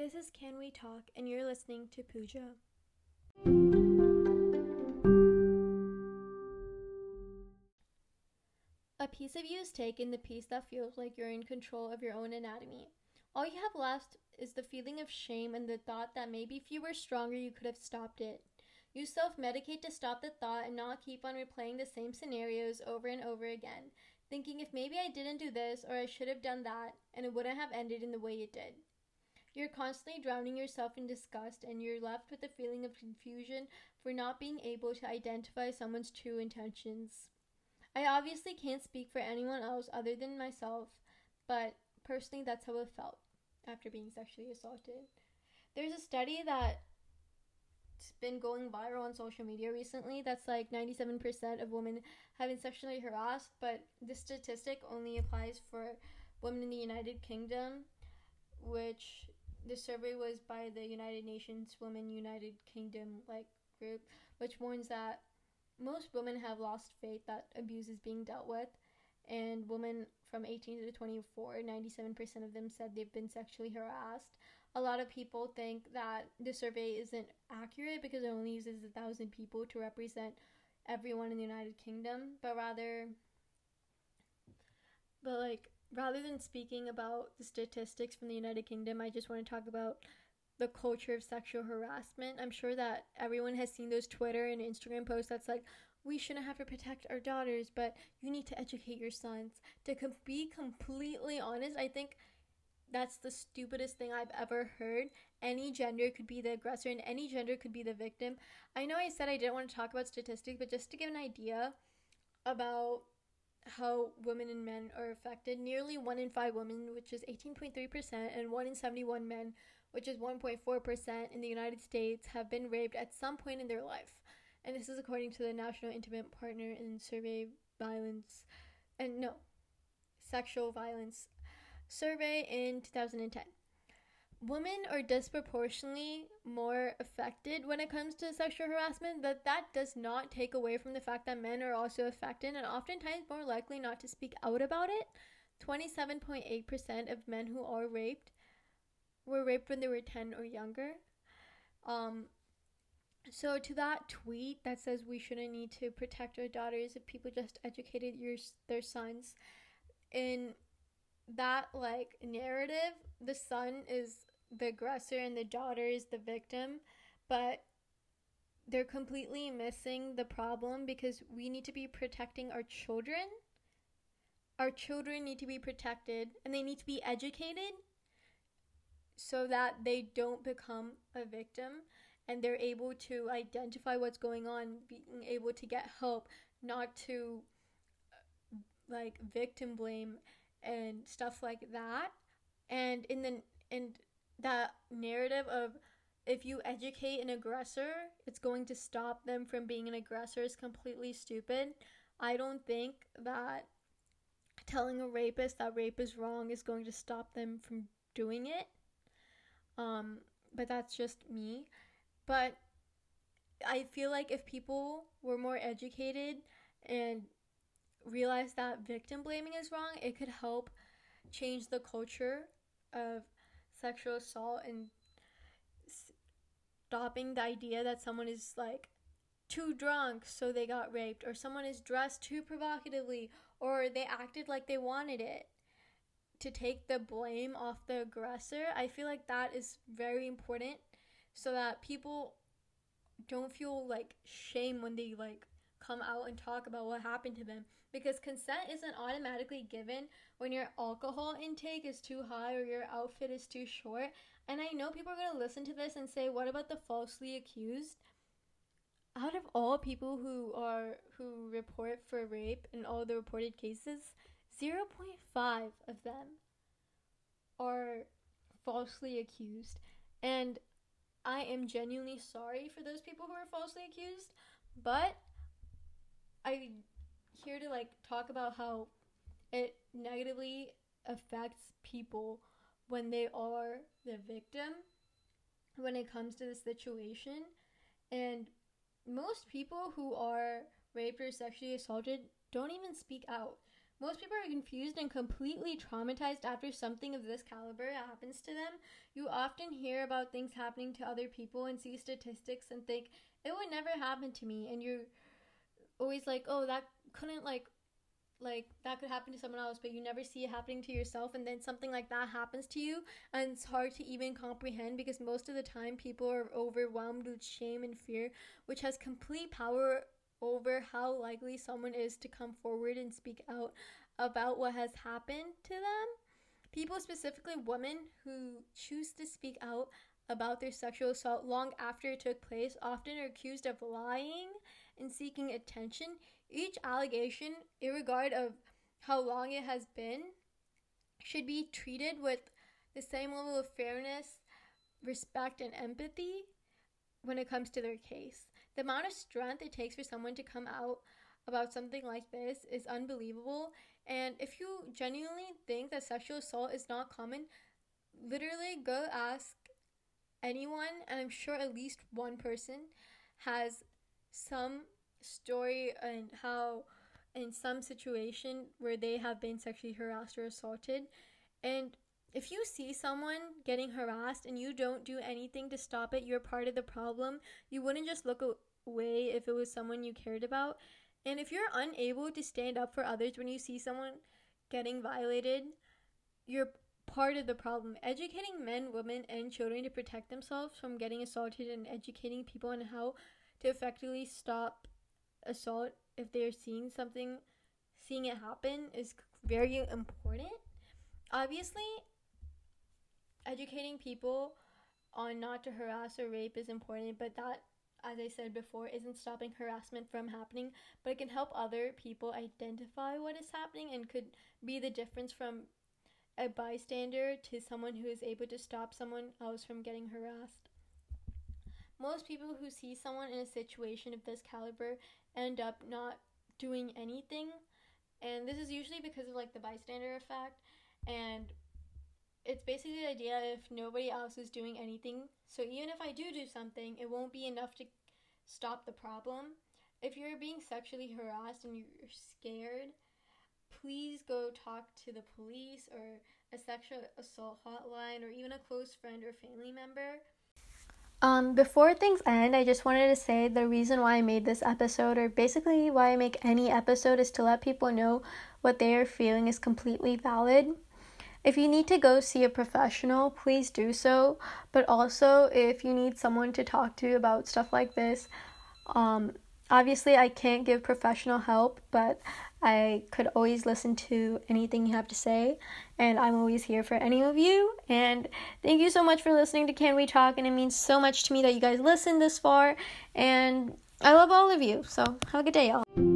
This is Can We Talk, and you're listening to Pooja. A piece of you is taken, the piece that feels like you're in control of your own anatomy. All you have left is the feeling of shame and the thought that maybe if you were stronger, you could have stopped it. You self medicate to stop the thought and not keep on replaying the same scenarios over and over again, thinking if maybe I didn't do this or I should have done that, and it wouldn't have ended in the way it did. You're constantly drowning yourself in disgust, and you're left with a feeling of confusion for not being able to identify someone's true intentions. I obviously can't speak for anyone else other than myself, but personally, that's how it felt after being sexually assaulted. There's a study that's been going viral on social media recently that's like 97% of women have been sexually harassed, but this statistic only applies for women in the United Kingdom, which the survey was by the United Nations Women United Kingdom like group, which warns that most women have lost faith that abuse is being dealt with, and women from 18 to 24, 97% of them said they've been sexually harassed. A lot of people think that the survey isn't accurate because it only uses a thousand people to represent everyone in the United Kingdom, but rather, but like rather than speaking about the statistics from the United Kingdom, I just want to talk about the culture of sexual harassment. I'm sure that everyone has seen those Twitter and Instagram posts that's like, we shouldn't have to protect our daughters, but you need to educate your sons. To com- be completely honest, I think that's the stupidest thing I've ever heard. Any gender could be the aggressor, and any gender could be the victim. I know I said I didn't want to talk about statistics, but just to give an idea about how women and men are affected, nearly 1 in 5 women, which is 18.3%, and 1 in 71 men, which is 1.4% in the United States, have been raped at some point in their life. And this is according to the National Intimate Partner and Survey Violence, and no, Sexual Violence Survey in 2010. Women are disproportionately more affected when it comes to sexual harassment, but that does not take away from the fact that men are also affected and oftentimes more likely not to speak out about it. 27.8% of men who are raped were raped when they were 10 or younger. Um, so to that tweet that says we shouldn't need to protect our daughters if people just educated your their sons, in that like narrative, the son is the aggressor and the daughter is the victim, but they're completely missing the problem because we need to be protecting our children. Our children need to be protected and they need to be educated so that they don't become a victim and they're able to identify what's going on, being able to get help, not to like victim blame and stuff like that. And in the and that narrative of if you educate an aggressor, it's going to stop them from being an aggressor is completely stupid. I don't think that telling a rapist that rape is wrong is going to stop them from doing it. Um, but that's just me. But I feel like if people were more educated and realized that victim blaming is wrong, it could help change the culture of sexual assault and stopping the idea that someone is like too drunk so they got raped or someone is dressed too provocatively or they acted like they wanted it to take the blame off the aggressor i feel like that is very important so that people don't feel like shame when they like come out and talk about what happened to them because consent isn't automatically given when your alcohol intake is too high or your outfit is too short. And I know people are going to listen to this and say, "What about the falsely accused?" Out of all people who are who report for rape in all the reported cases, 0.5 of them are falsely accused. And I am genuinely sorry for those people who are falsely accused, but I here to like talk about how it negatively affects people when they are the victim when it comes to the situation and most people who are raped or sexually assaulted don't even speak out Most people are confused and completely traumatized after something of this caliber happens to them. You often hear about things happening to other people and see statistics and think it would never happen to me and you're always like, "Oh, that couldn't like like that could happen to someone else but you never see it happening to yourself and then something like that happens to you and it's hard to even comprehend because most of the time people are overwhelmed with shame and fear which has complete power over how likely someone is to come forward and speak out about what has happened to them. People specifically women who choose to speak out about their sexual assault long after it took place often are accused of lying and seeking attention each allegation, in regard of how long it has been, should be treated with the same level of fairness, respect, and empathy when it comes to their case. The amount of strength it takes for someone to come out about something like this is unbelievable. And if you genuinely think that sexual assault is not common, literally go ask anyone, and I'm sure at least one person has some story and how in some situation where they have been sexually harassed or assaulted and if you see someone getting harassed and you don't do anything to stop it, you're part of the problem. You wouldn't just look away if it was someone you cared about. And if you're unable to stand up for others when you see someone getting violated, you're part of the problem. Educating men, women, and children to protect themselves from getting assaulted and educating people on how to effectively stop assault if they're seeing something seeing it happen is very important. Obviously educating people on not to harass or rape is important but that as i said before isn't stopping harassment from happening but it can help other people identify what is happening and could be the difference from a bystander to someone who is able to stop someone else from getting harassed most people who see someone in a situation of this caliber end up not doing anything. And this is usually because of like the bystander effect. And it's basically the idea if nobody else is doing anything. So even if I do do something, it won't be enough to stop the problem. If you're being sexually harassed and you're scared, please go talk to the police or a sexual assault hotline or even a close friend or family member. Um, before things end, I just wanted to say the reason why I made this episode, or basically why I make any episode, is to let people know what they are feeling is completely valid. If you need to go see a professional, please do so. But also, if you need someone to talk to about stuff like this, um, obviously I can't give professional help, but I could always listen to anything you have to say, and I'm always here for any of you. And thank you so much for listening to Can We Talk, and it means so much to me that you guys listened this far, and I love all of you. So have a good day, y'all.